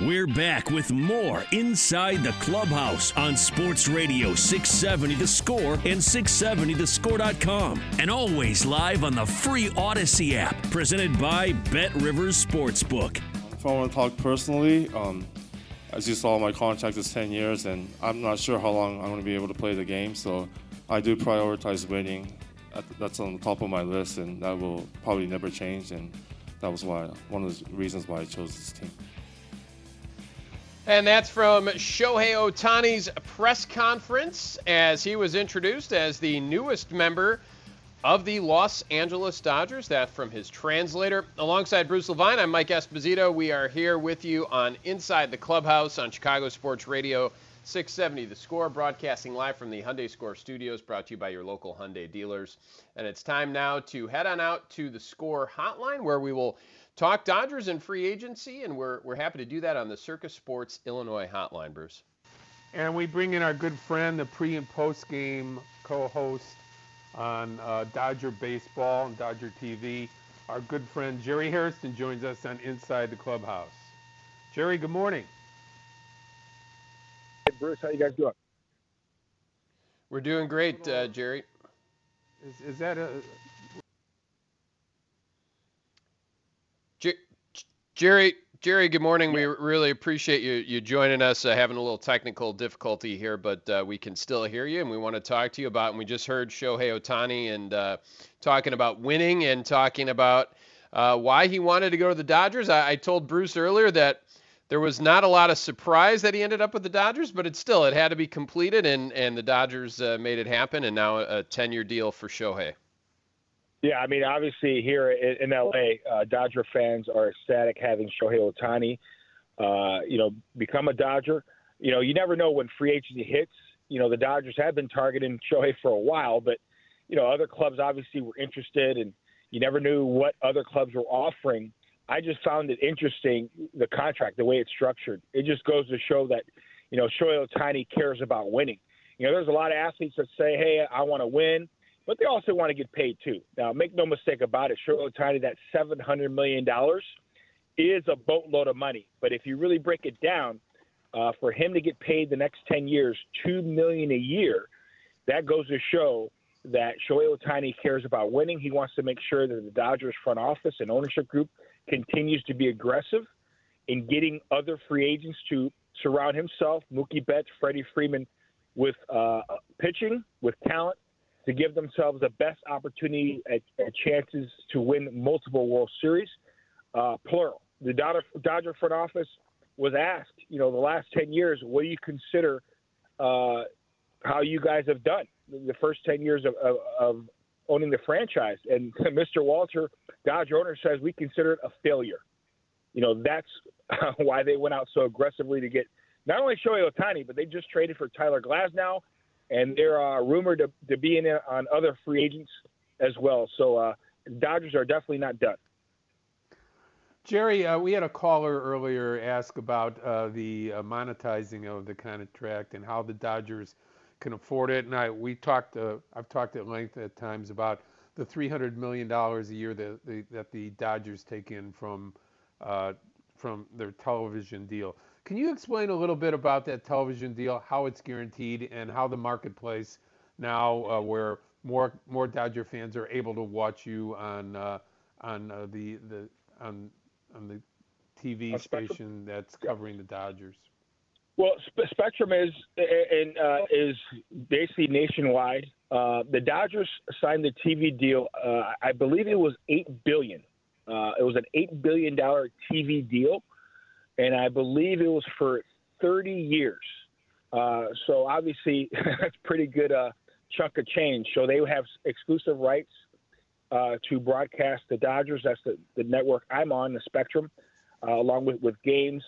We're back with more Inside the Clubhouse on Sports Radio 670 The Score and 670thescore.com. And always live on the free Audacy app, presented by Bet Rivers Sportsbook. If I want to talk personally, um, as you saw, my contract is 10 years, and I'm not sure how long I'm going to be able to play the game. So I do prioritize winning. That's on the top of my list, and that will probably never change. And that was why one of the reasons why I chose this team. And that's from Shohei Ohtani's press conference as he was introduced as the newest member of the Los Angeles Dodgers. That from his translator. Alongside Bruce Levine, I'm Mike Esposito. We are here with you on Inside the Clubhouse on Chicago Sports Radio 670 The Score, broadcasting live from the Hyundai Score Studios, brought to you by your local Hyundai dealers. And it's time now to head on out to the Score Hotline where we will talk Dodgers and free agency, and we're, we're happy to do that on the Circa Sports Illinois hotline, Bruce. And we bring in our good friend, the pre and post game co host on uh, Dodger Baseball and Dodger TV. Our good friend Jerry Hairston joins us on Inside the Clubhouse. Jerry, good morning. Hey, Bruce, how you guys doing? We're doing great, uh, Jerry. Is, is that a, Jerry, Jerry, good morning. We really appreciate you you joining us. Uh, having a little technical difficulty here, but uh, we can still hear you, and we want to talk to you about. And we just heard Shohei Ohtani and uh, talking about winning and talking about uh, why he wanted to go to the Dodgers. I, I, told Bruce earlier that there was not a lot of surprise that he ended up with the Dodgers, but it still it had to be completed, and and the Dodgers uh, made it happen, and now a 10-year deal for Shohei. Yeah, I mean, obviously here in, in LA, uh, Dodger fans are ecstatic having Shohei Ohtani, uh, you know, become a Dodger. You know, you never know when free agency hits. You know, the Dodgers have been targeting Shohei for a while, but you know, other clubs obviously were interested, and you never knew what other clubs were offering. I just found it interesting the contract, the way it's structured. It just goes to show that, you know, Shohei Ohtani cares about winning. You know, there's a lot of athletes that say, "Hey, I want to win." But they also want to get paid too. Now, make no mistake about it, Shohei Ohtani, that seven hundred million dollars is a boatload of money. But if you really break it down, uh, for him to get paid the next ten years two million a year, that goes to show that Shohei Ohtani cares about winning. He wants to make sure that the Dodgers front office and ownership group continues to be aggressive in getting other free agents to surround himself, Mookie Betts, Freddie Freeman, with uh, pitching, with talent, to give themselves the best opportunity at, at chances to win multiple World Series, uh, plural. The Dodger, Dodger front office was asked, you know, the last 10 years, what do you consider uh, how you guys have done the first 10 years of, of, of owning the franchise? And Mr. Walter, Dodger owner, says we consider it a failure. You know, that's why they went out so aggressively to get not only Shohei Ohtani, but they just traded for Tyler Glasnow and they're rumored to, to be in on other free agents as well. So uh, Dodgers are definitely not done. Jerry, uh, we had a caller earlier ask about uh, the uh, monetizing of the contract and how the Dodgers can afford it. And I, we talked, uh, I've talked at length at times about the $300 million a year that the, that the Dodgers take in from from their television deal. Can you explain a little bit about that television deal, how it's guaranteed, and how the marketplace now, uh, where more more Dodger fans are able to watch you on uh, on uh, the the on on the TV station that's covering the Dodgers? Well, Spectrum is and uh, is basically nationwide. Uh, the Dodgers signed the TV deal. Uh, I believe it was eight billion. Uh, it was an eight billion dollar TV deal, and I believe it was for thirty years. Uh, so obviously, that's pretty good uh, chunk of change. So they have exclusive rights to broadcast the Dodgers. That's the, the network I'm on, the Spectrum, along with with games.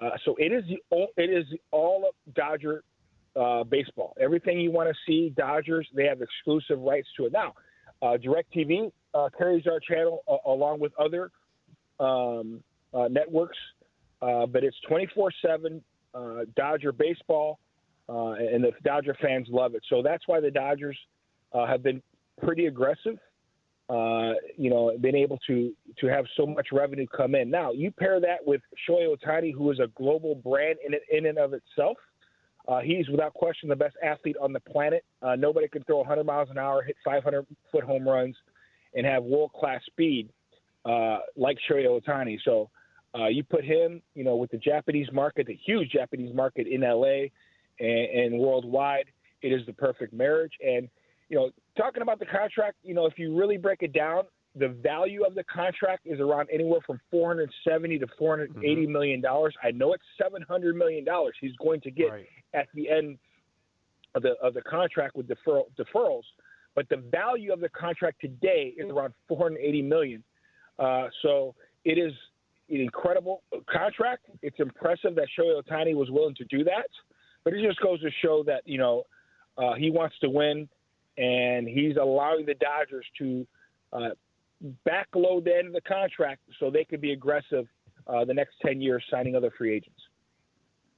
Uh, so it is the it is all Dodger uh, baseball. Everything you want to see Dodgers, they have exclusive rights to it. Now, uh, DirecTV uh, carries our channel uh, along with other um, uh, but it's 24/7 Dodger baseball, and the Dodger fans love it. So that's why the Dodgers have been pretty aggressive uh, you know, been able to to have so much revenue come in. Now, you pair that with Shohei Ohtani, who is a global brand in in and of itself. Uh, he's without question the best athlete on the planet. Uh, nobody can throw 100 miles an hour, hit 500 foot home runs, and have world class speed uh, like Shohei Ohtani. So uh, you put him, you know, with the Japanese market, the huge Japanese market in LA and, and worldwide, it is the perfect marriage. And you know, talking about the contract, you know, if you really break it down, the value of the contract is around anywhere from 470 to 480 mm-hmm. million dollars. I know it's 700 million dollars he's going to get right. at the end of the of the contract with deferral, deferrals, but the value of the contract today is around 480 million. Uh, so it is an incredible contract. It's impressive that Shohei Ohtani was willing to do that, but it just goes to show that you know uh, he wants to win and he's allowing the Dodgers to uh, backload the end of the contract so they could be aggressive uh, the next 10 years signing other free agents.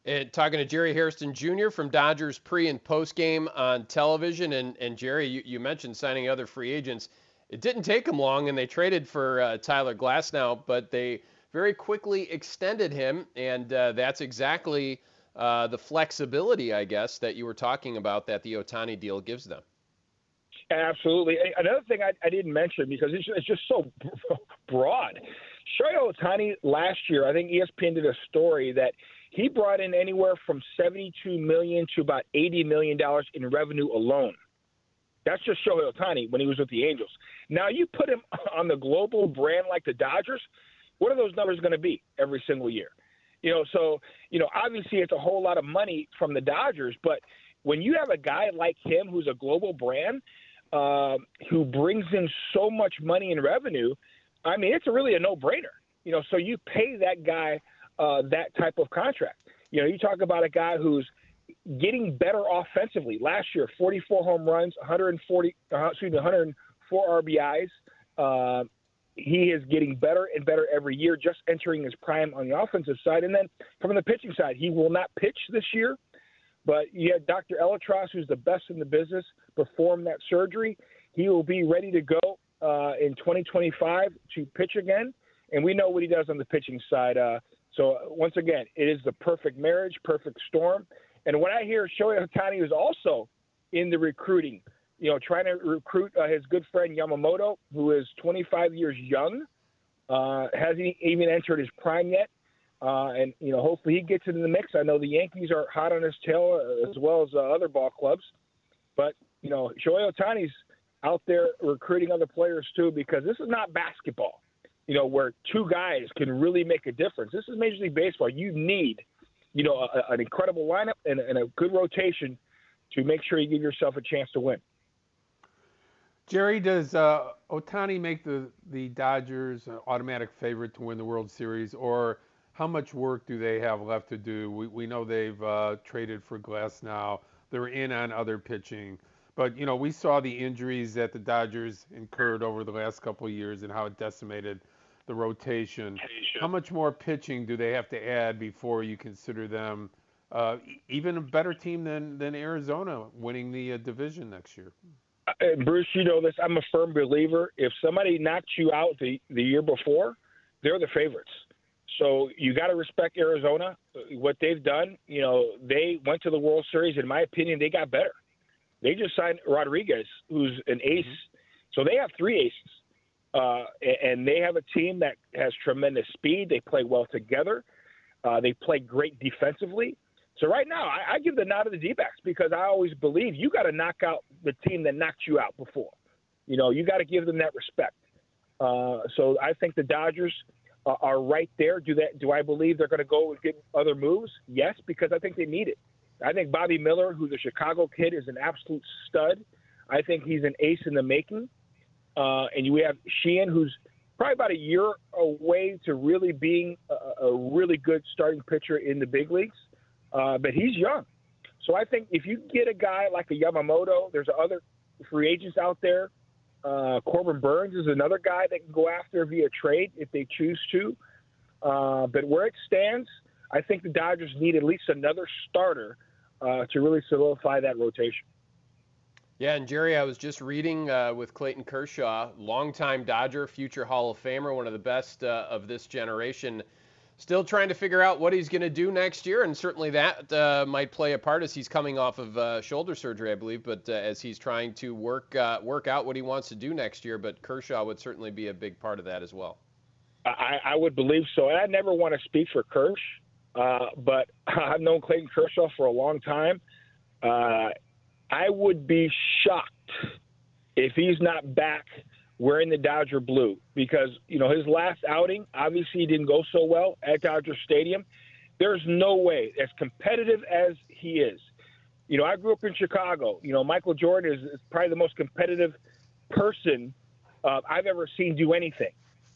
And talking to Jerry Hairston Jr. from Dodgers pre and post game on television. And, and Jerry, you, you, mentioned signing other free agents. It didn't take them long, and they traded for uh, Tyler Glasnow, but they very quickly extended him, and uh, that's exactly uh, the flexibility, I guess, that you were talking about that the Ohtani deal gives them. Absolutely. Another thing I, I didn't mention because it's, it's just so broad. Shohei Ohtani last year, I think ESPN did a story that he brought in anywhere from 72 million to about 80 million dollars in revenue alone. That's just Shohei Ohtani when he was with the Angels. Now you put him on the global brand like the Dodgers. What are those numbers going to be every single year? You know, so you know, obviously it's a whole lot of money from the Dodgers, but when you have a guy like him who's a global brand, uh, who brings in so much money and revenue, I mean, it's really a no-brainer. You know, so you pay that guy uh, that type of contract. You know, you talk about a guy who's getting better offensively. Last year, 44 home runs, 140, uh, excuse me, 104 RBIs. He is getting better and better every year, just entering his prime on the offensive side. And then from the pitching side, he will not pitch this year. But you had Dr. ElAttrache, who's the best in the business, perform that surgery. He will be ready to go uh, in 2025 to pitch again, and we know what he does on the pitching side. Uh, so once again, it is the perfect marriage, perfect storm. And what I hear, Shohei Ohtani is also in the recruiting. You know, trying to recruit uh, his good friend Yamamoto, who is 25 years young, uh, hasn't even entered his prime yet. Uh, and you know, hopefully he gets into the mix. I know the Yankees are hot on his tail uh, as well as uh, other ball clubs, but you know, Shohei Ohtani's out there recruiting other players too because this is not basketball. You know, where two guys can really make a difference. This is Major League Baseball. You need, you know, a, an incredible lineup and, and a good rotation to make sure you give yourself a chance to win. Jerry, does uh, Ohtani make the the Dodgers an automatic favorite to win the World Series, or how much work do they have left to do? We, we know they've uh, traded for Glasnow. They're in on other pitching. But, you know, we saw the injuries that the Dodgers incurred over the last couple of years and how it decimated the rotation. How much more pitching do they have to add before you consider them uh, even a better team than, than Arizona winning the uh, division next year? Bruce, you know this. I'm a firm believer. If somebody knocked you out the, the year before, they're the favorites. So you got to respect Arizona. What they've done, you know, they went to the World Series. In my opinion, they got better. They just signed Rodriguez, who's an ace. Mm-hmm. So they have three aces. uh, and they have a team that has tremendous speed. They play well together. Uh, they play great defensively. So right now, I, I give the nod to the D-backs because I always believe you got to knock out the team that knocked you out before. You know, you got to give them that respect. Uh, so I think the Dodgers are, are right there. Do that? Do I believe they're going to go and get other moves? Yes, because I think they need it. I think Bobby Miller, who's a Chicago kid, is an absolute stud. I think he's an ace in the making. Uh, and you have Sheehan, who's probably about a year away to really being a, a really good starting pitcher in the big leagues. Uh, but he's young. So I think if you get a guy like a Yamamoto, there's other free agents out there. Uh, Corbin Burnes is another guy that can go after via trade if they choose to. Uh, but where it stands, I think the Dodgers need at least another starter uh, to really solidify that rotation. Yeah, and Jerry, I was just reading uh, with Clayton Kershaw, longtime Dodger, future Hall of Famer, one of the best uh, of this generation. Still trying to figure out what he's going to do next year, and certainly that uh, might play a part as he's coming off of uh, shoulder surgery, I believe. But uh, as he's trying to work uh, work out what he wants to do next year, but Kershaw would certainly be a big part of that as well. I, I would believe so, and I never want to speak for Kersh, but I've known Clayton Kershaw for a long time. I would be shocked if he's not back wearing the Dodger blue because, you know, his last outing obviously didn't go so well at Dodger Stadium. There's no way, as competitive as he is. You know, I grew up in Chicago. You know, Michael Jordan is, is probably the most competitive person uh, I've ever seen do anything.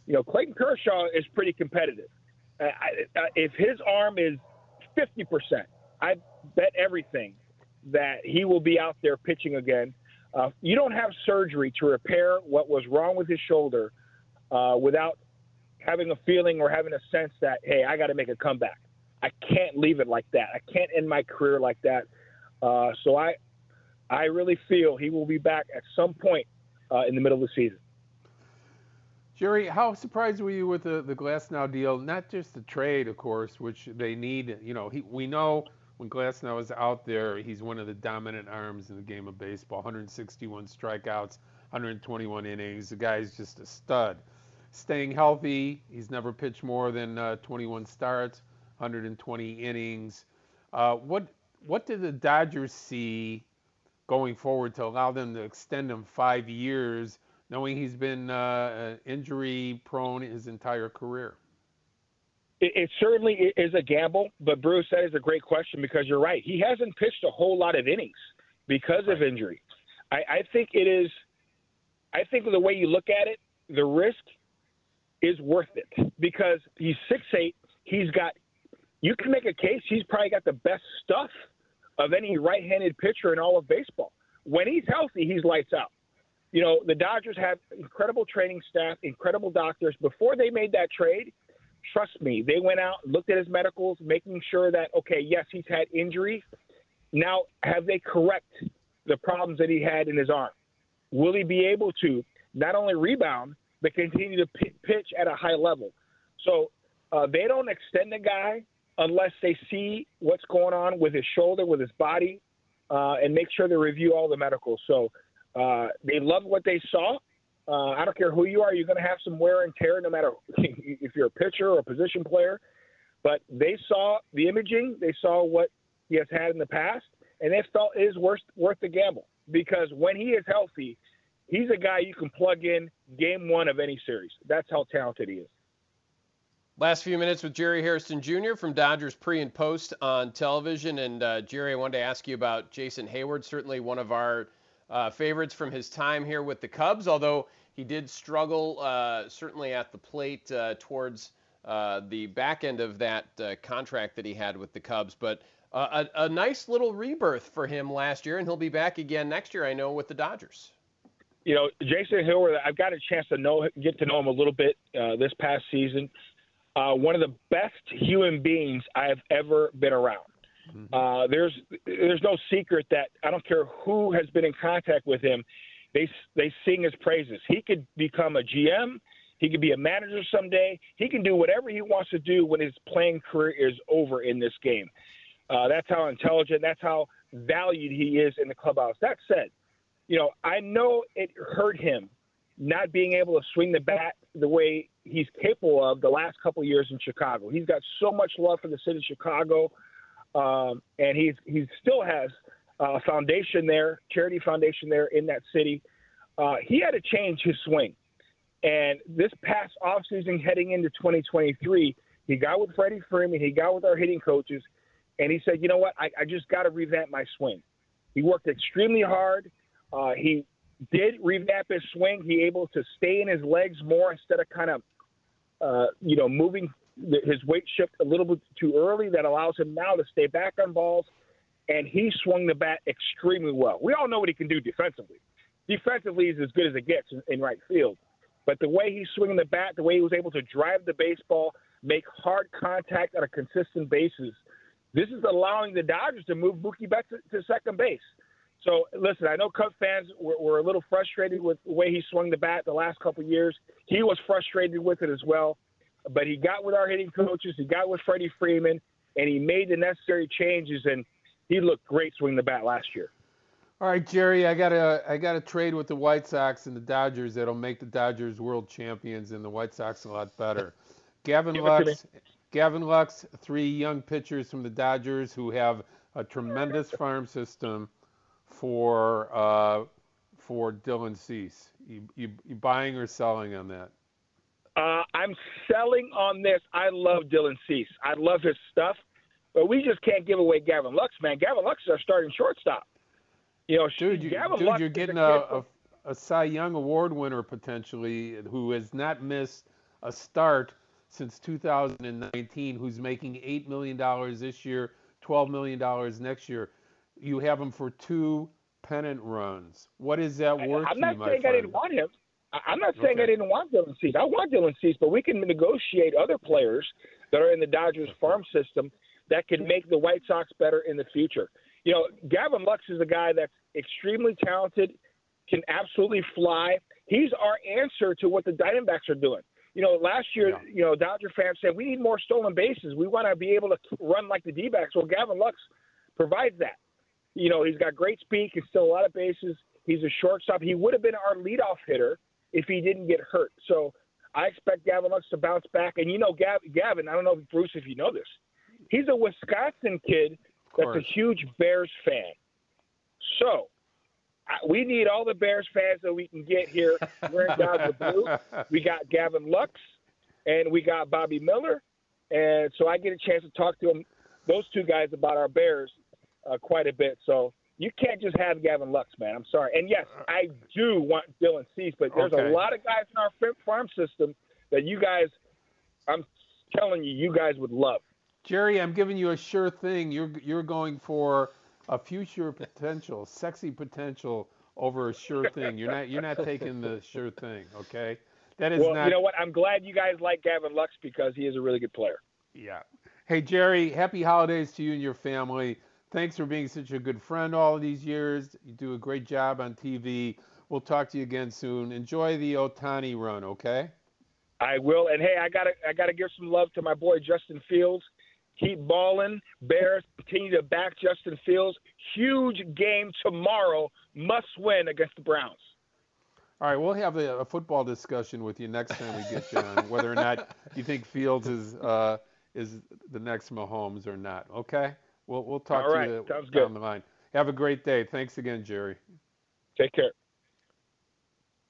You know, Clayton Kershaw is pretty competitive. Uh, I, uh, if his arm is 50%, I bet everything that he will be out there pitching again. Uh, you don't have surgery to repair what was wrong with his shoulder uh, without having a feeling or having a sense that, hey, I got to make a comeback. I can't leave it like that. I can't end my career like that. Uh, so I, I really feel he will be back at some point uh, in the middle of the season. Jerry, how surprised were you with the, the Glasnow deal? Not just the trade, of course, which they need. You know, he, we know – when Glasnow is out there, he's one of the dominant arms in the game of baseball. 161 strikeouts, 121 innings. The guy's just a stud. Staying healthy, he's never pitched more than uh, 21 starts, 120 innings. Uh, what what did the Dodgers see going forward to allow them to extend him five years, knowing he's been uh, injury prone his entire career? It, it, certainly is a gamble, but Bruce, that is a great question because you're right. He hasn't pitched a whole lot of innings because right. of injury. I, I think it is. I think the way you look at it, the risk is worth it because he's six eight. He's got. You can make a case. He's probably got the best stuff of any right-handed pitcher in all of baseball. When he's healthy, he's lights out. You know, the Dodgers have incredible training staff, incredible doctors. Before they made that trade, trust me, they went out, looked at his medicals, making sure that, okay, yes, he's had injuries. Now, have they correct the problems that he had in his arm? Will he be able to not only rebound, but continue to p- pitch at a high level? So uh, they don't extend the guy unless they see what's going on with his shoulder, with his body, uh, and make sure they review all the medicals. So uh, they love what they saw. Uh, I don't care who you are, you're going to have some wear and tear no matter if you're a pitcher or a position player. But they saw the imaging, they saw what he has had in the past, and they felt it is worth, worth the gamble because when he is healthy, he's a guy you can plug in game one of any series. That's how talented he is. Last few minutes with Jerry Hairston Jr. from Dodgers pre and post on television. And uh, Jerry, I wanted to ask you about Jason Heyward, certainly one of our uh, favorites from his time here with the Cubs, although he did struggle uh, certainly at the plate uh, towards uh, the back end of that uh, contract that he had with the Cubs. But uh, a, a, nice little rebirth for him last year, and he'll be back again next year, I know, with the Dodgers. You know, Jason Heyward, I've got a chance to know, get to know him a little bit this past season. one of the best human beings I have ever been around. Uh, there's there's no secret that I don't care who has been in contact with him, they they sing his praises. He could become a GM. He could be a manager someday. He can do whatever he wants to do when his playing career is over in this game. Uh, that's how intelligent. That's how valued he is in the clubhouse. That said, you know I know it hurt him not being able to swing the bat the way he's capable of the last couple years in Chicago. He's got so much love for the city of Chicago, um, and he's he still has a foundation there, charity foundation there in that city. Uh, he had to change his swing, and this past offseason, heading into 2023, he got with Freddie Freeman, he got with our hitting coaches, and he said, "You know what? I, I just got to revamp my swing." He worked extremely hard. Uh, he did revamp his swing. He able to stay in his legs more instead of kind of, uh, you know, moving his weight shift a little bit too early. That allows him now to stay back on balls, and he swung the bat extremely well. We all know what he can do defensively. Defensively, he's as good as it gets in, in right field. But the way he's swinging the bat, the way he was able to drive the baseball, make hard contact on a consistent basis, this is allowing the Dodgers to move Mookie Betts to, to second base. So listen, I know Cubs fans were, were, a little frustrated with the way he swung the bat the last couple of years. He was frustrated with it as well, but he got with our hitting coaches, he got with Freddie Freeman, and he made the necessary changes, and he looked great swinging the bat last year. All right, Jerry, I got a I got a trade with the White Sox and the Dodgers that'll make the Dodgers world champions and the White Sox a lot better. Gavin Lux, Gavin Lux, three young pitchers from the Dodgers who have a tremendous farm system for uh, for Dylan Cease. You, you, you buying or selling on that? Uh, I'm selling on this. I love Dylan Cease. I love his stuff, but we just can't give away Gavin Lux, man. Gavin Lux is our starting shortstop. You know, dude, you, Gavin dude Lux you're getting a, a, a Cy Young Award winner potentially who has not missed a start since 2019, who's making eight million dollars this year, 12 million dollars next year you have him for two pennant runs. What is that worth? I'm not you, saying I didn't want him. I'm not saying okay. I didn't want Dylan Cease. I want Dylan Cease, but we can negotiate other players that are in the Dodgers farm system that can make the White Sox better in the future. You know, Gavin Lux is a guy that's extremely talented, can absolutely fly. He's our answer to what the Diamondbacks are doing. You know, last year, yeah. you know, Dodger fans said we need more stolen bases. We want to be able to run like the D-backs. Well, Gavin Lux provides that you know, he's got great speed, can steal a lot of bases. He's a shortstop. He would have been our leadoff hitter if he didn't get hurt. So I expect Gavin Lux to bounce back. And you know, Gavin, I don't know, Bruce, if you know this, he's a Wisconsin kid that's a huge Bears fan. So we need all the Bears fans that we can get here wearing Dodger blue. We got Gavin Lux and we got Bobby Miller. And so I get a chance to talk to them, those two guys about our Bears uh, quite a bit. So you can't just have Gavin Lux, man. I'm sorry. And yes, uh, I do want Dylan Cease, but there's okay. a lot of guys in our farm system that you guys, I'm telling you, you guys would love. Jerry, I'm giving you a sure thing. You're you're going for a future potential, sexy potential over a sure thing. You're not you're not taking the sure thing, okay? That is well, not. you know what? I'm glad you guys like Gavin Lux because he is a really good player. Yeah. Hey Jerry, happy holidays to you and your family. Thanks for being such a good friend all these years. You do a great job on TV. We'll talk to you again soon. Enjoy the Ohtani run, okay? I will. And hey, I gotta I gotta give some love to my boy Justin Fields. Keep balling. Bears continue to back Justin Fields. Huge game tomorrow. Must win against the Browns. All right, we'll have a, a football discussion with you next time we get you on whether or not you think Fields is uh, is the next Mahomes or not. Okay. We'll we'll talk All to right. you Sounds down good. the line. Have a great day. Thanks again, Jerry. Take care.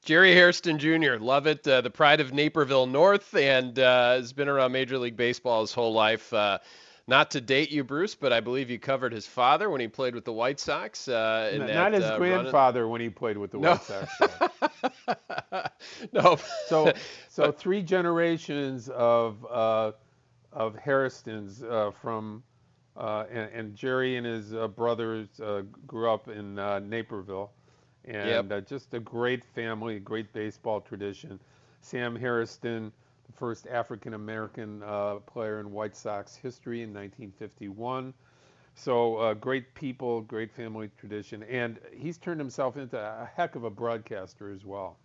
Jerry Hairston Jr. Love it. Uh, the pride of Naperville North, and uh, has been around Major League Baseball his whole life. Uh, not to date you, Bruce, but I believe you covered his father when he played with the White Sox. Uh, not, that, not his uh, grandfather when he played with the no. White Sox. no. so, so three generations of uh, of Hairstons uh, from uh, and, and, Jerry and his uh, brothers uh, grew up in uh, Naperville, and yep. Uh, just a great family, great baseball tradition. Sam Hairston, the first African American uh, player in White Sox history in 1951. So great people, great family tradition, and he's turned himself into a heck of a broadcaster as well.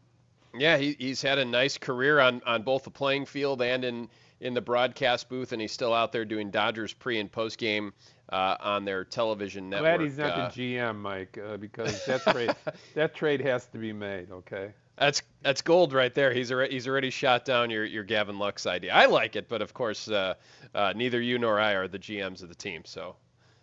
Yeah, he, he's had a nice career on, on both the playing field and in in the broadcast booth, and he's still out there doing Dodgers pre and post game uh, on their television network. Glad he's not uh, the GM, Mike, uh, because that trade that trade has to be made. Okay. That's that's gold right there. He's already he's already shot down your your Gavin Lux idea. I like it, but of course, uh, uh, neither you nor I are the GMs of the team. So,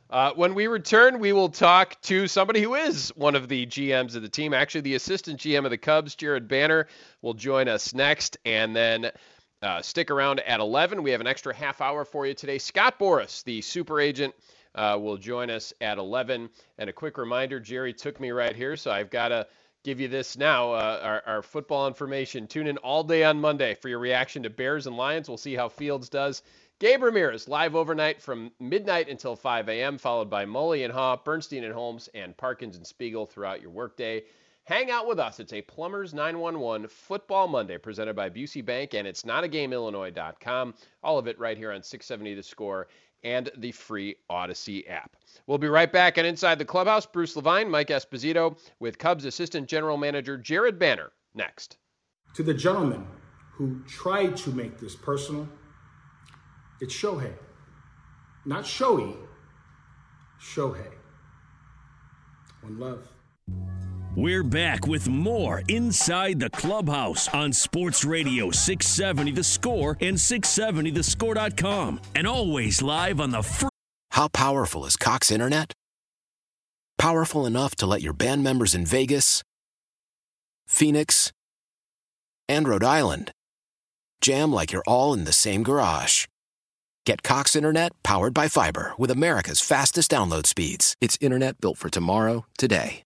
uh, when we return, we will talk to somebody who is one of the GMs of the team. Actually, the assistant GM of the Cubs, Jared Banner, will join us next, and then. Uh, stick around at 11. We have an extra half hour for you today. Scott Boras, the super agent, uh, will join us at 11. And a quick reminder Jerry took me right here, so I've got to give you this now uh, our, our, football information. Tune in all day on Monday for your reaction to Bears and Lions. We'll see how Fields does. Gabe Ramirez live overnight from midnight until 5 a.m., followed by Mully and Haugh, Bernstein and Holmes, and Parkins and Spiegel throughout your workday. Hang out with us. It's a Plumbers 911 Football Monday presented by Busey Bank, and it's not a game Illinois.com. All of it right here on 670 The Score and the free Audacy app. We'll be right back and Inside the Clubhouse. Bruce Levine, Mike Esposito with Cubs Assistant General Manager Jared Banner next. To the gentleman who tried to make this personal, it's Shohei. Not Shoei, Shohei. One love. We're back with more Inside the Clubhouse on Sports Radio 670 The Score and 670thescore.com. And always live on the free. How powerful is Cox Internet? Powerful enough to let your band members in Vegas, Phoenix, and Rhode Island jam like you're all in the same garage. Get Cox Internet powered by fiber with America's fastest download speeds. It's internet built for tomorrow, today.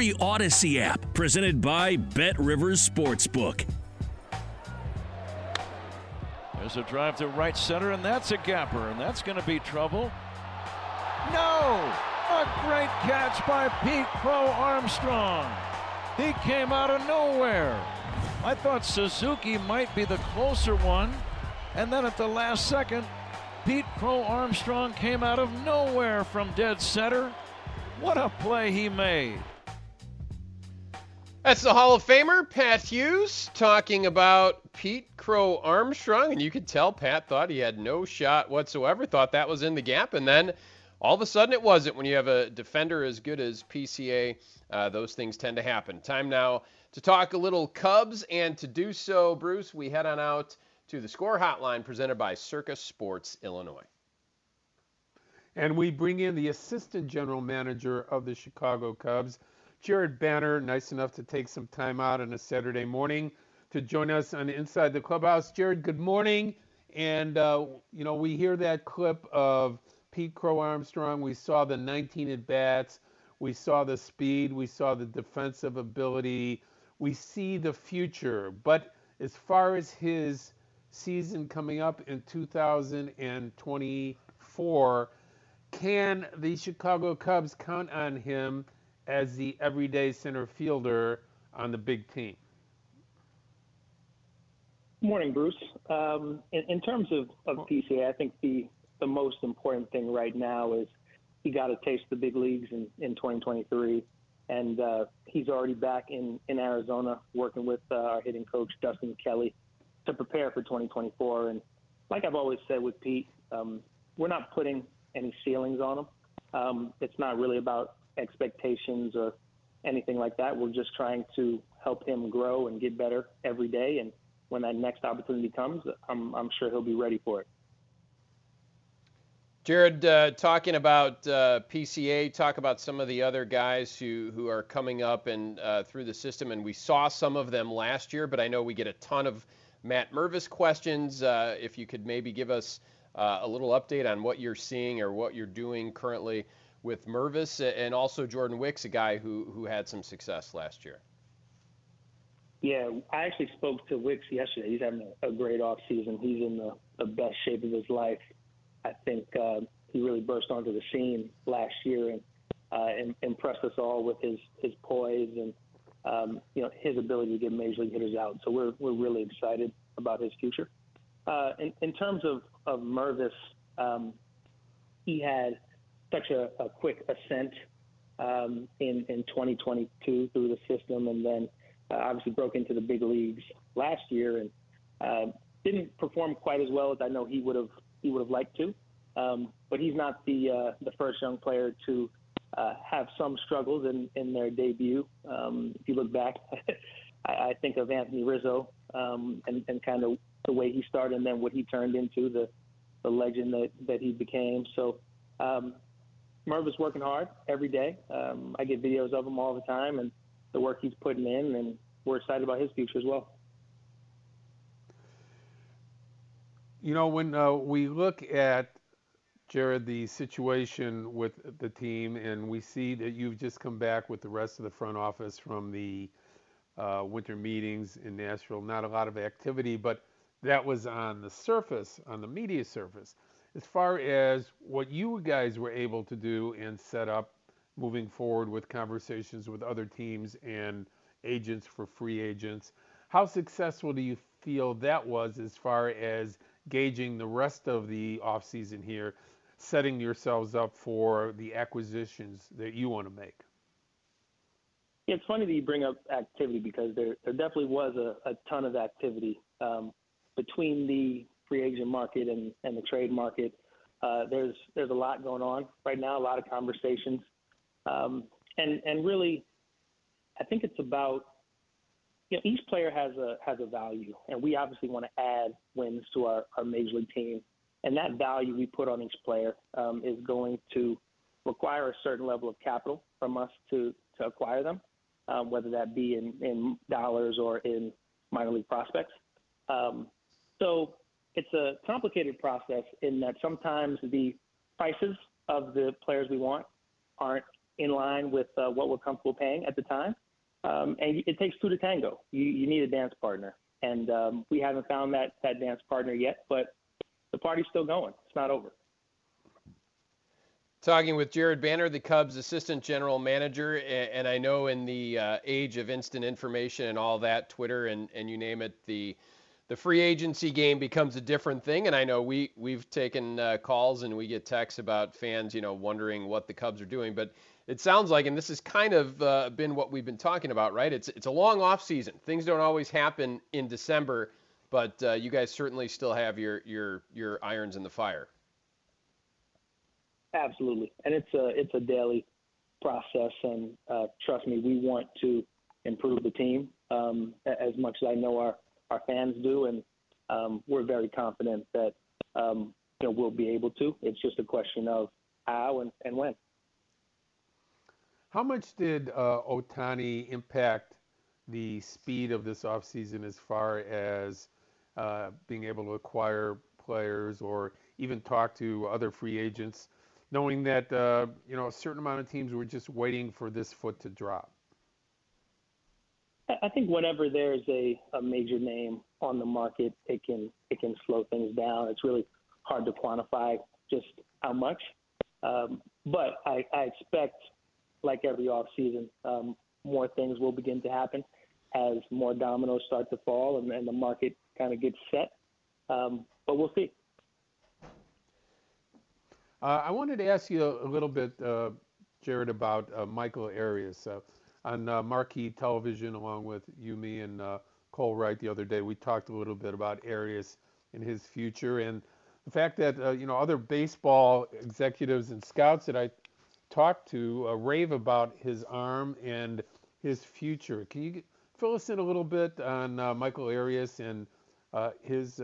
free Audacy app presented by Bet Rivers Sportsbook. There's a drive to right center, and that's a gapper, and that's going to be trouble. No! A great catch by Pete Crow Armstrong. He came out of nowhere. I thought Suzuki might be the closer one, and then at the last second, Pete Crow Armstrong came out of nowhere from dead center. What a play he made. That's the Hall of Famer, Pat Hughes, talking about Pete Crow Armstrong. And you could tell Pat thought he had no shot whatsoever, thought that was in the gap. And then all of a sudden it wasn't. When you have a defender as good as PCA, uh, those things tend to happen. Time now to talk a little Cubs. And to do so, Bruce, we head on out to the score hotline presented by Circa Sports Illinois. And we bring in the assistant general manager of the Chicago Cubs. Jared Banner, nice enough to take some time out on a Saturday morning to join us on Inside the Clubhouse. Jared, good morning. And, uh, you know, we hear that clip of Pete Crow Armstrong. We saw the 19 at bats. We saw the speed. We saw the defensive ability. We see the future. But as far as his season coming up in 2024, can the Chicago Cubs count on him as the everyday center fielder on the big team? Morning, Bruce. Um, in, in, terms of, of PCA, I think the, the most important thing right now is he got a taste of the big leagues in, in 2023. And uh, he's already back in, in Arizona working with uh, our hitting coach, Dustin Kelly, to prepare for 2024. And like I've always said with Pete, um, we're not putting any ceilings on him. Um, it's not really about expectations or anything like that. We're just trying to help him grow and get better every day. And when that next opportunity comes, I'm, I'm sure he'll be ready for it. Jared, uh, talking about uh, PCA, talk about some of the other guys who, who are coming up and uh, through the system, and we saw some of them last year, but I know we get a ton of Matt Mervis questions. Uh, if you could maybe give us uh, a little update on what you're seeing or what you're doing currently with Mervis, and also Jordan Wicks, a guy who who had some success last year. Yeah, I actually spoke to Wicks yesterday. He's having a, great off season. He's in the, the best shape of his life. I think uh, he really burst onto the scene last year and, uh, impressed us all with his his poise and um, you know his ability to get major league hitters out. So we're we're really excited about his future. Uh, in, in terms of of Mervis, um, he had such a, a quick ascent um, in in 2022 through the system, and then uh, obviously broke into the big leagues last year, and uh, didn't perform quite as well as I know he would have he would have liked to. Um, but he's not the uh, the first young player to uh, have some struggles in, in their debut. Um, if you look back, I, I think of Anthony Rizzo um, and, and kind of the way he started and then what he turned into, the, the legend that, that he became. So um, Merv is working hard every day. Um, I get videos of him all the time and the work he's putting in, and we're excited about his future as well. You know, when uh, we look at Jared, the situation with the team, and we see that you've just come back with the rest of the front office from the uh, winter meetings in Nashville. Not a lot of activity, but that was on the surface, on the media surface. As far as what you guys were able to do and set up moving forward with conversations with other teams and agents for free agents, how successful do you feel that was as far as gauging the rest of the offseason here, setting yourselves up for the acquisitions that you want to make? It's funny that you bring up activity because there, there definitely was a, a ton of activity um, between the free agent market and, and the trade market. Uh, there's there's a lot going on right now, a lot of conversations, um, and and really, I think it's about you know each player has a has a value, and we obviously want to add wins to our, our major league team, and that value we put on each player um, is going to require a certain level of capital from us to to acquire them, um, whether that be in in dollars or in minor league prospects. Um, so it's a complicated process in that sometimes the prices of the players we want aren't in line with uh, what we're comfortable paying at the time. Um, and it takes two to tango. You, you need a dance partner. And um, we haven't found that, that dance partner yet, but the party's still going. It's not over. Talking with Jared Banner, the Cubs assistant general manager, and I know in the uh, age of instant information and all that, Twitter and, and you name it, the the free agency game becomes a different thing. And I know we we've taken uh, calls and we get texts about fans, you know, wondering what the Cubs are doing. But it sounds like, and this has kind of uh, been what we've been talking about, right? It's it's a long off season. Things don't always happen in December, but uh, you guys certainly still have your your your irons in the fire. Absolutely, and it's a it's a daily process, and uh, trust me, we want to improve the team um, as much as I know our our fans do, and um, we're very confident that um, you know we'll be able to. It's just a question of how and, and when. How much did uh, Ohtani impact the speed of this offseason as far as uh, being able to acquire players or even talk to other free agents, knowing that uh, you know a certain amount of teams were just waiting for this foot to drop? I think whenever there's a, a major name on the market, it can it can slow things down. It's really hard to quantify just how much. Um, but I, I expect, like every off season, um, more things will begin to happen as more dominoes start to fall and, and the market kind of gets set. Um, but we'll see. Uh, I wanted to ask you a, little bit, uh, Jared, about uh, Michael Arias. On uh, marquee television along with you, me, and uh, Cole Wright the other day. We talked a little bit about Arias and his future and the fact that uh, you know other baseball executives and scouts that I talked to uh, rave about his arm and his future. Can you fill us in a little bit on uh, Michael Arias and uh, his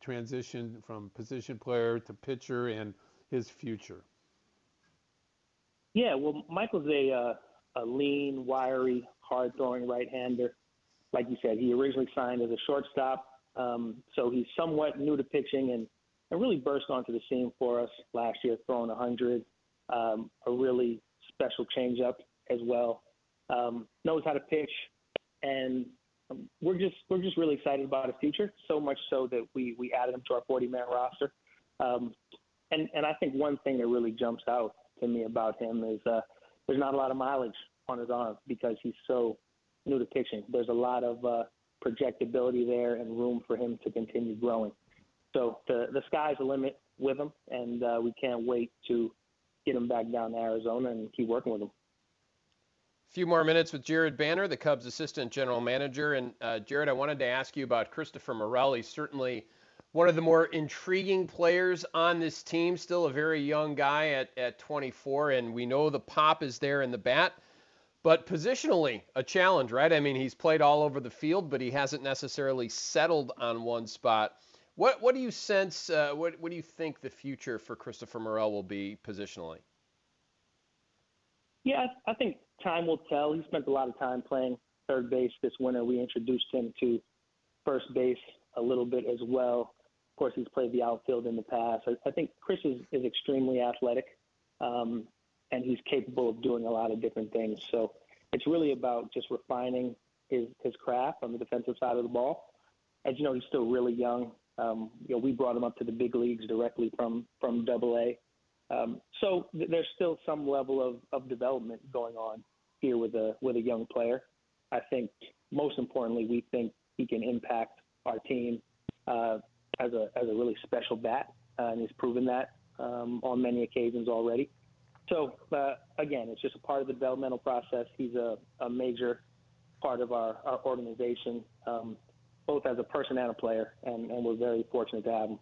transition from position player to pitcher and his future. Yeah, well, Michael's a a lean, wiry, hard throwing right hander. Like you said, he originally signed as a shortstop, um, so he's somewhat new to pitching and, and really burst onto the scene for us last year, throwing 100, um, a really special changeup as well. Um, knows how to pitch, and um, we're just we're just really excited about his future. So much so that we we added him to our 40 man roster. Um, and and I think one thing that really jumps out to me about him is uh, there's not a lot of mileage on his arm because he's so new to pitching. There's a lot of uh, projectability there and room for him to continue growing. So the the sky's the limit with him, and uh, we can't wait to get him back down to Arizona and keep working with him. A few more minutes with Jared Banner, the Cubs assistant general manager. And uh, Jared, I wanted to ask you about Christopher Morel. He's certainly one of the more intriguing players on this team, still a very young guy at, at 24, and we know the pop is there in the bat. But positionally, a challenge, right? I mean, he's played all over the field, but he hasn't necessarily settled on one spot. What what do you sense? Uh, what what do you think the future for Christopher Morel will be positionally? Yeah, I think time will tell. He spent a lot of time playing third base this winter. We introduced him to first base a little bit as well. Of course, he's played the outfield in the past. I, I think Chris is, is extremely athletic, um, and he's capable of doing a lot of different things. So it's really about just refining his his craft on the defensive side of the ball. As you know, he's still really young. Um, you know, we brought him up to the big leagues directly from from Double A. Um, so th- there's still some level of, of development going on here with a with a young player. I think most importantly, we think he can impact our team uh, as a as a really special bat, uh, and he's proven that um, on many occasions already. So uh, again, it's just a part of the developmental process. He's a, a major part of our, our organization, um, both as a person and a player, and, and we're very fortunate to have him.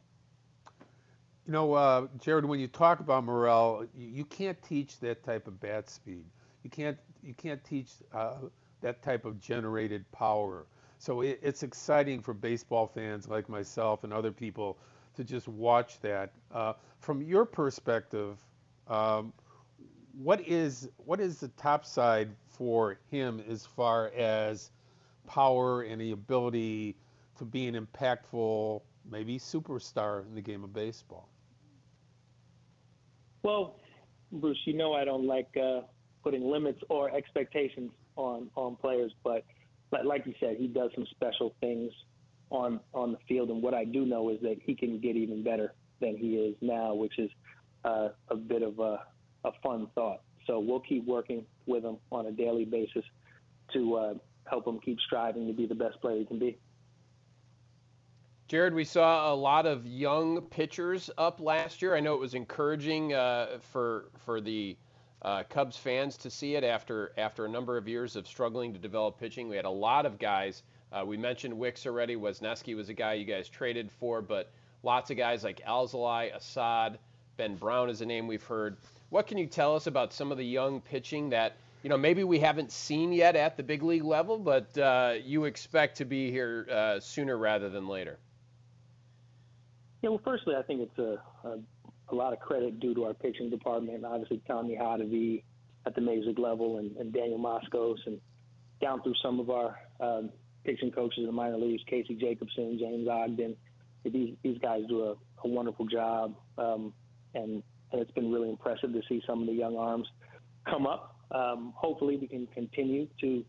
You know, uh, Jared, when you talk about Morel, you, you, can't teach that type of bat speed. You can't you can't teach uh, that type of generated power. So it, it's exciting for baseball fans like myself and other people to just watch that. Uh, from your perspective, um, what is what is the top side for him as far as power and the ability to be an impactful, maybe superstar in the game of baseball? Well, Bruce, you know I don't like uh, putting limits or expectations on on players, but but like you said, he does some special things on on the field. And what I do know is that he can get even better than he is now, which is uh, a bit of a, a fun thought. So we'll keep working with him on a daily basis to uh, help him keep striving to be the best player he can be. Jared, we saw a lot of young pitchers up last year. I know it was encouraging uh, for for the uh, Cubs fans to see it after after a number of years of struggling to develop pitching. We had a lot of guys. Uh, we mentioned Wicks already. Wesneski was a guy you guys traded for, but lots of guys like Alzolay, Assad, Ben Brown is a name we've heard. What can you tell us about some of the young pitching that you know maybe we haven't seen yet at the big league level, but uh, you expect to be here uh, sooner rather than later? Yeah, well, firstly, I think it's a, a, a lot of credit due to our pitching department. Obviously, Tommy Hottovy at the major league level and, and Daniel Moskos, and down through some of our um, pitching coaches in the minor leagues, Casey Jacobson, James Ogden. These, these guys do a, a wonderful job, um, and, and it's been really impressive to see some of the young arms come up. Um, hopefully, we can continue to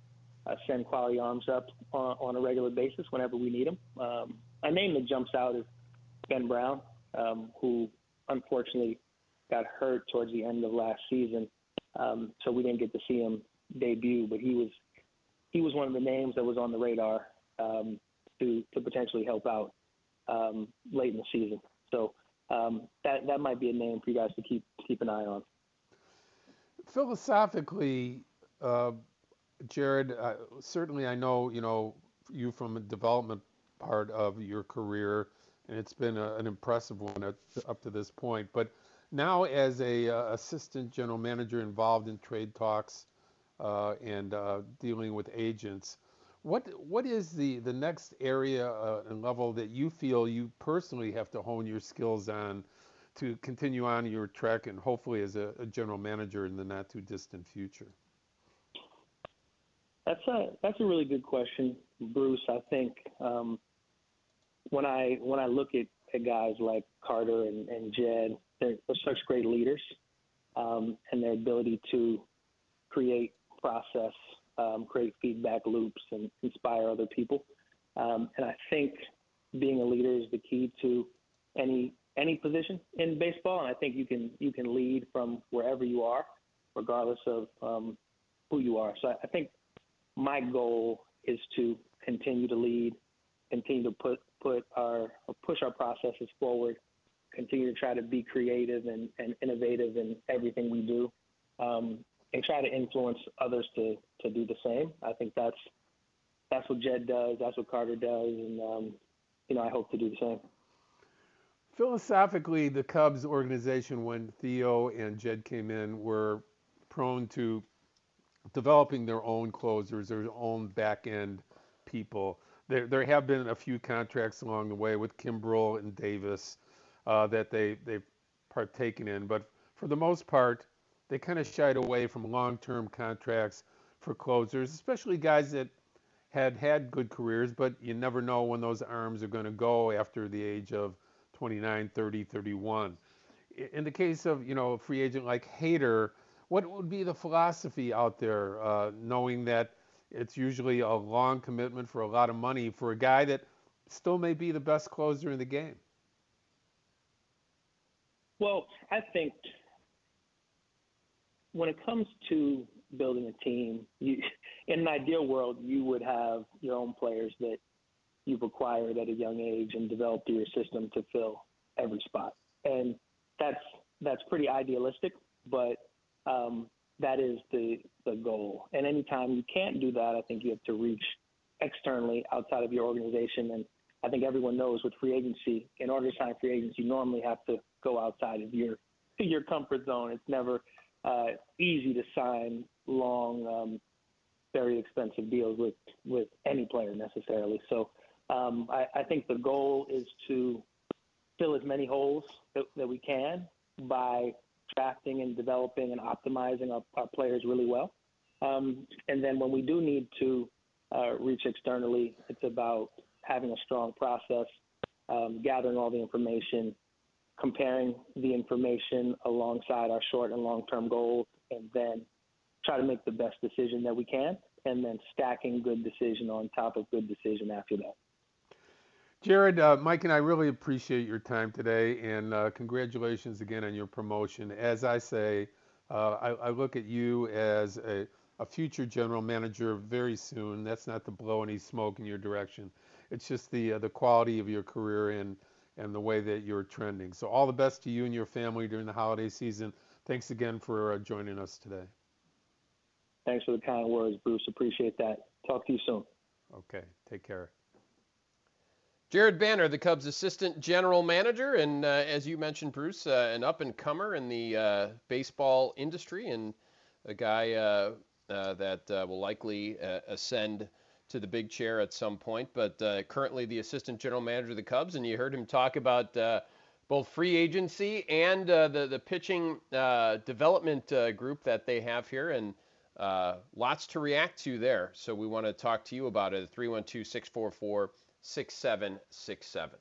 uh, send quality arms up on, on, a regular basis whenever we need them. Um, a name that jumps out is Ben Brown, um, who unfortunately got hurt towards the end of last season, um, so we didn't get to see him debut. But he was he was one of the names that was on the radar um, to to potentially help out um, late in the season. So that might be a name for you guys to keep keep an eye on. Philosophically, uh, Jared, uh, certainly I know you know you from a development part of your career and it's been a, an impressive one at, up to this point. But now, as a uh, assistant general manager involved in trade talks uh, and uh, dealing with agents, What what is the the next area uh, and level that you feel you personally have to hone your skills on to continue on your track and hopefully as a, a general manager in the not too distant future? That's a that's a really good question, Bruce. I think um, when I when I look at, at guys like Carter and, and Jed, they're, they're such great leaders, um, and their ability to create process, um, create feedback loops, and inspire other people. Um, and I think being a leader is the key to any any position in baseball. And I think you can you can lead from wherever you are, regardless of um, who you are. So I, think my goal is to continue to lead, continue to put put our push our processes forward, continue to try to be creative and, and innovative in everything we do, um, and try to influence others to to do the same. I think that's that's what Jed does, that's what Carter does, and um, you know I hope to do the same. Philosophically, the Cubs organization, when Theo and Jed came in, were prone to developing their own closers, their own back end people. There, there have been a few contracts along the way with Kimbrel and Davis uh, that they, they've partaken in, but for the most part, they kind of shied away from long term contracts for closers, especially guys that had had good careers, but you never know when those arms are going to go after the age of 29, 30, 31. In the case of, you know, a free agent like Hader, what would be the philosophy out there, uh, knowing that it's usually a long commitment for a lot of money for a guy that still may be the best closer in the game? Well, I think when it comes to building a team, you, in an ideal world, you would have your own players that you've acquired at a young age and developed through your system to fill every spot. And that's that's pretty idealistic, but um, that is the, the goal. And anytime you can't do that, I think you have to reach externally outside of your organization. And I think everyone knows with free agency, in order to sign free agents, you normally have to go outside of your your comfort zone. It's never uh, easy to sign long, um, very expensive deals with with any player necessarily. So um, I, I think the goal is to fill as many holes that, that we can by drafting and developing and optimizing our, our players really well. Um, and then when we do need to uh, reach externally, it's about having a strong process, um, gathering all the information, comparing the information alongside our short and long term goals, and then try to make the best decision that we can, and then stacking good decision on top of good decision after that. Jared, uh, Mike, and I really appreciate your time today, and uh, congratulations again on your promotion. As I say, uh, I, I, look at you as a, a, future general manager very soon. That's not to blow any smoke in your direction. It's just the uh, the quality of your career and and the way that you're trending. So all the best to you and your family during the holiday season. Thanks again for uh, joining us today. Thanks for the kind words, Bruce. Appreciate that. Talk to you soon. Okay. Take care. Jared Banner, the Cubs' assistant general manager, and uh, as you mentioned, Bruce, uh, an up and comer in the uh, baseball industry, and a guy uh, uh, that uh, will likely ascend to the big chair at some point. But currently, the assistant general manager of the Cubs, and you heard him talk about both free agency and the the pitching development group that they have here, and lots to react to there. So we want to talk to you about it. 312 644 6767.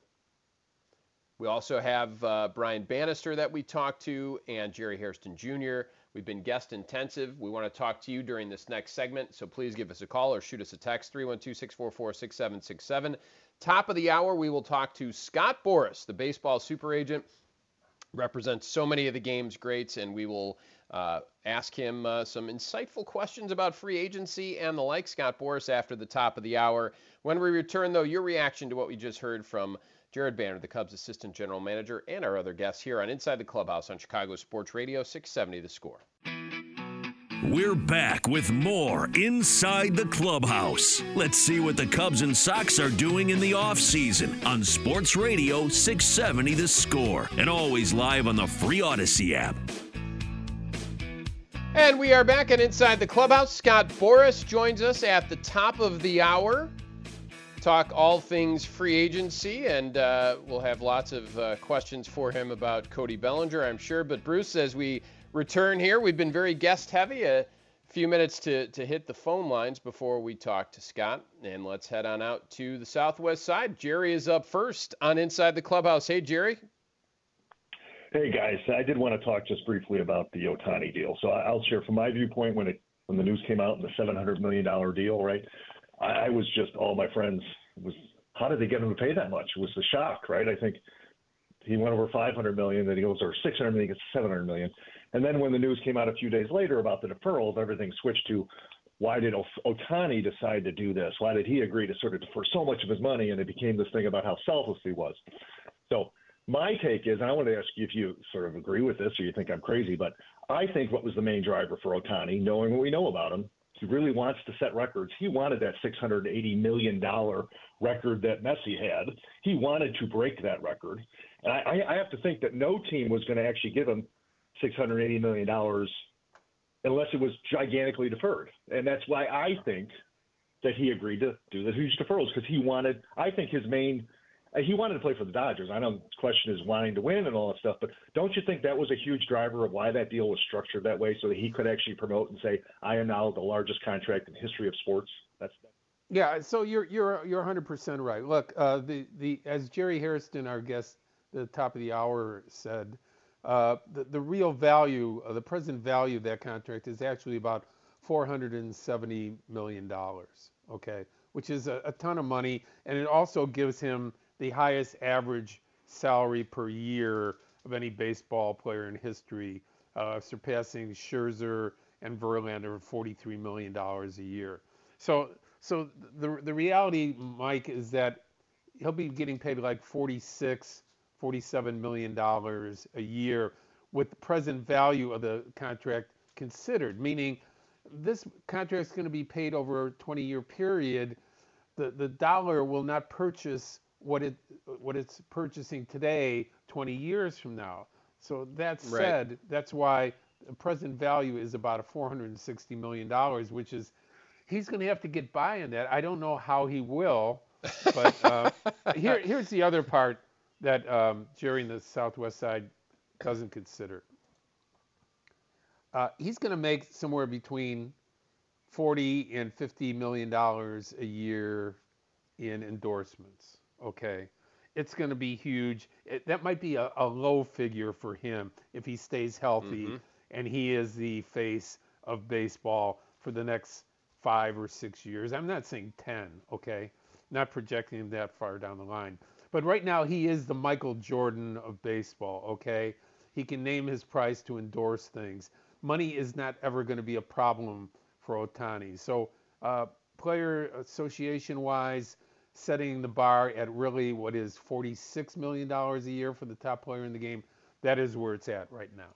We also have uh, Brian Bannister that we talked to and Jerry Hairston Jr. We've been guest intensive. We want to talk to you during this next segment, so please give us a call or shoot us a text 312 644 6767. Top of the hour, we will talk to Scott Boras, the baseball super agent, represents so many of the game's greats, and we will uh, ask him uh, some insightful questions about free agency and the like. Scott Boras after the top of the hour. When we return, though, your reaction to what we just heard from Jared Banner, the Cubs assistant general manager, and our other guests here on Inside the Clubhouse on Chicago Sports Radio 670 The Score. We're back with more Inside the Clubhouse. Let's see what the Cubs and Sox are doing in the offseason on Sports Radio 670 The Score and always live on the free Audacy app. And we are back and inside the clubhouse. Scott Boras joins us at the top of the hour. Talk all things free agency, and uh, we'll have lots of uh, questions for him about Cody Bellinger, I'm sure. But Bruce, as we return here, we've been very guest heavy. A few minutes to, to hit the phone lines before we talk to Scott. And let's head on out to the southwest side. Jerry is up first on Inside the Clubhouse. Hey, Jerry. Hey guys, I did want to talk just briefly about the Ohtani deal. So I'll share from my viewpoint when it when the news came out in the seven hundred million dollar deal, right? I, I was just all my friends was how did they get him to pay that much? It was the shock, right? I think he went over five hundred million, then he goes over six hundred million, gets seven hundred million, and then when the news came out a few days later about the deferrals, everything switched to why did Ohtani decide to do this? Why did he agree to sort of defer so much of his money? And it became this thing about how selfless he was. So my take is, and I want to ask you if you sort of agree with this or you think I'm crazy, but I think what was the main driver for Ohtani, knowing what we know about him, he really wants to set records. He wanted that $680 million record that Messi had. He wanted to break that record. And I, I have to think that no team was going to actually give him $680 million unless it was gigantically deferred. And that's why I think that he agreed to do the huge deferrals because he wanted, I think his main he wanted to play for the Dodgers. I know the question is wanting to win and all that stuff, but don't you think that was a huge driver of why that deal was structured that way, so that he could actually promote and say, "I am now the largest contract in the history of sports"? That's yeah. So you're you're you're 100 percent right. Look, uh, the the as Jerry Hairston, our guest, the top of the hour said, uh, the the real value, uh, the present value of that contract is actually about 470 million dollars. Okay, which is a, a ton of money, and it also gives him the highest average salary per year of any baseball player in history, uh, surpassing Scherzer and Verlander for $43 million a year. So, so the, the reality, Mike, is that he'll be getting paid like 46, 47 million dollars a year with the present value of the contract considered, meaning this contract is going to be paid over a 20 year period. The, the dollar will not purchase what it what it's purchasing today 20 years from now. So that said, right. that's why the present value is about a 460 million dollars, which is he's going to have to get by on that. I don't know how he will, but uh, here here's the other part that um, Jerry in the Southwest side doesn't consider. Uh, he's going to make somewhere between 40 and 50 million dollars a year in endorsements okay, it's going to be huge. It, that might be a, a, low figure for him if he stays healthy mm-hmm. and he is the face of baseball for the next five or six years. I'm not saying 10, okay? Not projecting him that far down the line. But right now, he is the Michael Jordan of baseball, okay? He can name his price to endorse things. Money is not ever going to be a problem for Ohtani. So, uh, player association wise, setting the bar at really what is $46 million a year for the top player in the game. That is where it's at right now.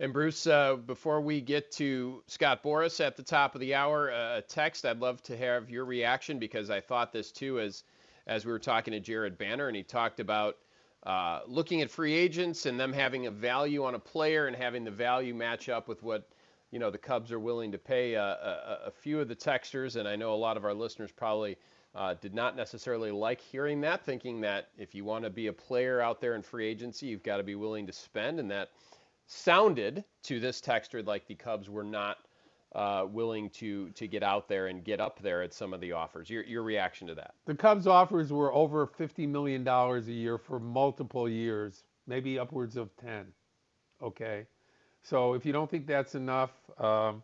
And Bruce, uh, before we get to Scott Boras at the top of the hour, uh, a text, I'd love to have your reaction because I thought this too as, as we were talking to Jared Banner, and he talked about uh, looking at free agents and them having a value on a player and having the value match up with what you know the Cubs are willing to pay a, a, a few of the texters, and I know a lot of our listeners probably uh, did not necessarily like hearing that, thinking that if you want to be a player out there in free agency, you've got to be willing to spend, and that sounded to this texter like the Cubs were not uh, willing to to get out there and get up there at some of the offers. Your your reaction to that? The Cubs offers were over fifty million dollars a year for multiple years, maybe upwards of ten. Okay. So if you don't think that's enough, um,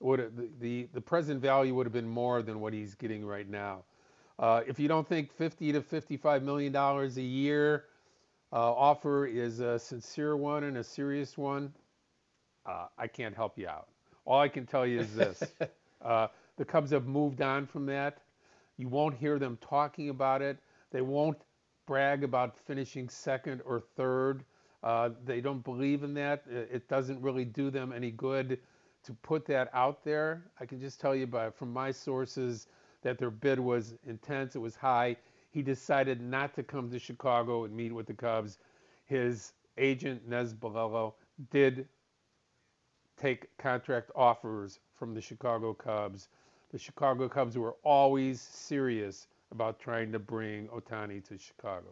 would the, the, present value would have been more than what he's getting right now. Uh, if you don't think 50 to 55 million dollars a year uh, offer is a sincere one and a serious one, uh, I can't help you out. All I can tell you is this: uh, the Cubs have moved on from that. You won't hear them talking about it. They won't brag about finishing second or third. Uh, they don't believe in that. It doesn't really do them any good to put that out there. I can just tell you by from my sources that their bid was intense. It was high. He decided not to come to Chicago and meet with the Cubs. His agent Nez Balelo did take contract offers from the Chicago Cubs. The Chicago Cubs were always serious about trying to bring Ohtani to Chicago.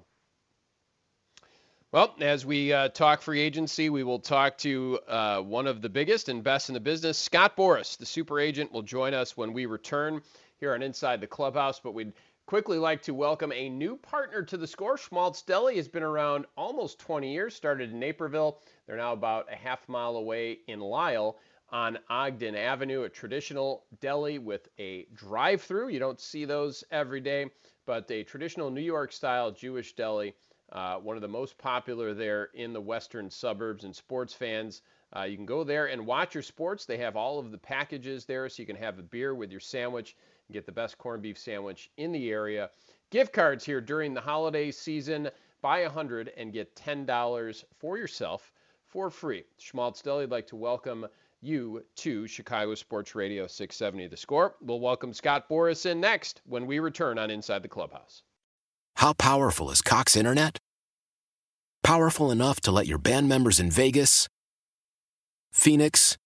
Well, as we uh, talk free agency, we will talk to uh, one of the biggest and best in the business, Scott Boras, the super agent, will join us when we return here on Inside the Clubhouse. But we'd quickly like to welcome a new partner to the score. Schmaltz Deli has been around almost 20 years, started in Naperville. They're now about a half mile away in Lisle on Ogden Avenue, a traditional deli with a drive through. You don't see those every day, but a traditional New York style Jewish deli uh, one of the most popular there in the western suburbs. And sports fans, uh, you can go there and watch your sports. They have all of the packages there, so you can have a beer with your sandwich and get the best corned beef sandwich in the area. Gift cards here during the holiday season. Buy 100 and get $10 for yourself for free. Schmaltz Deli would like to welcome you to Chicago Sports Radio 670 The Score. We'll welcome Scott Boras in next when we return on Inside the Clubhouse. How powerful is Cox Internet? Powerful enough to let your band members in Vegas, Phoenix,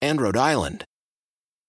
and Rhode Island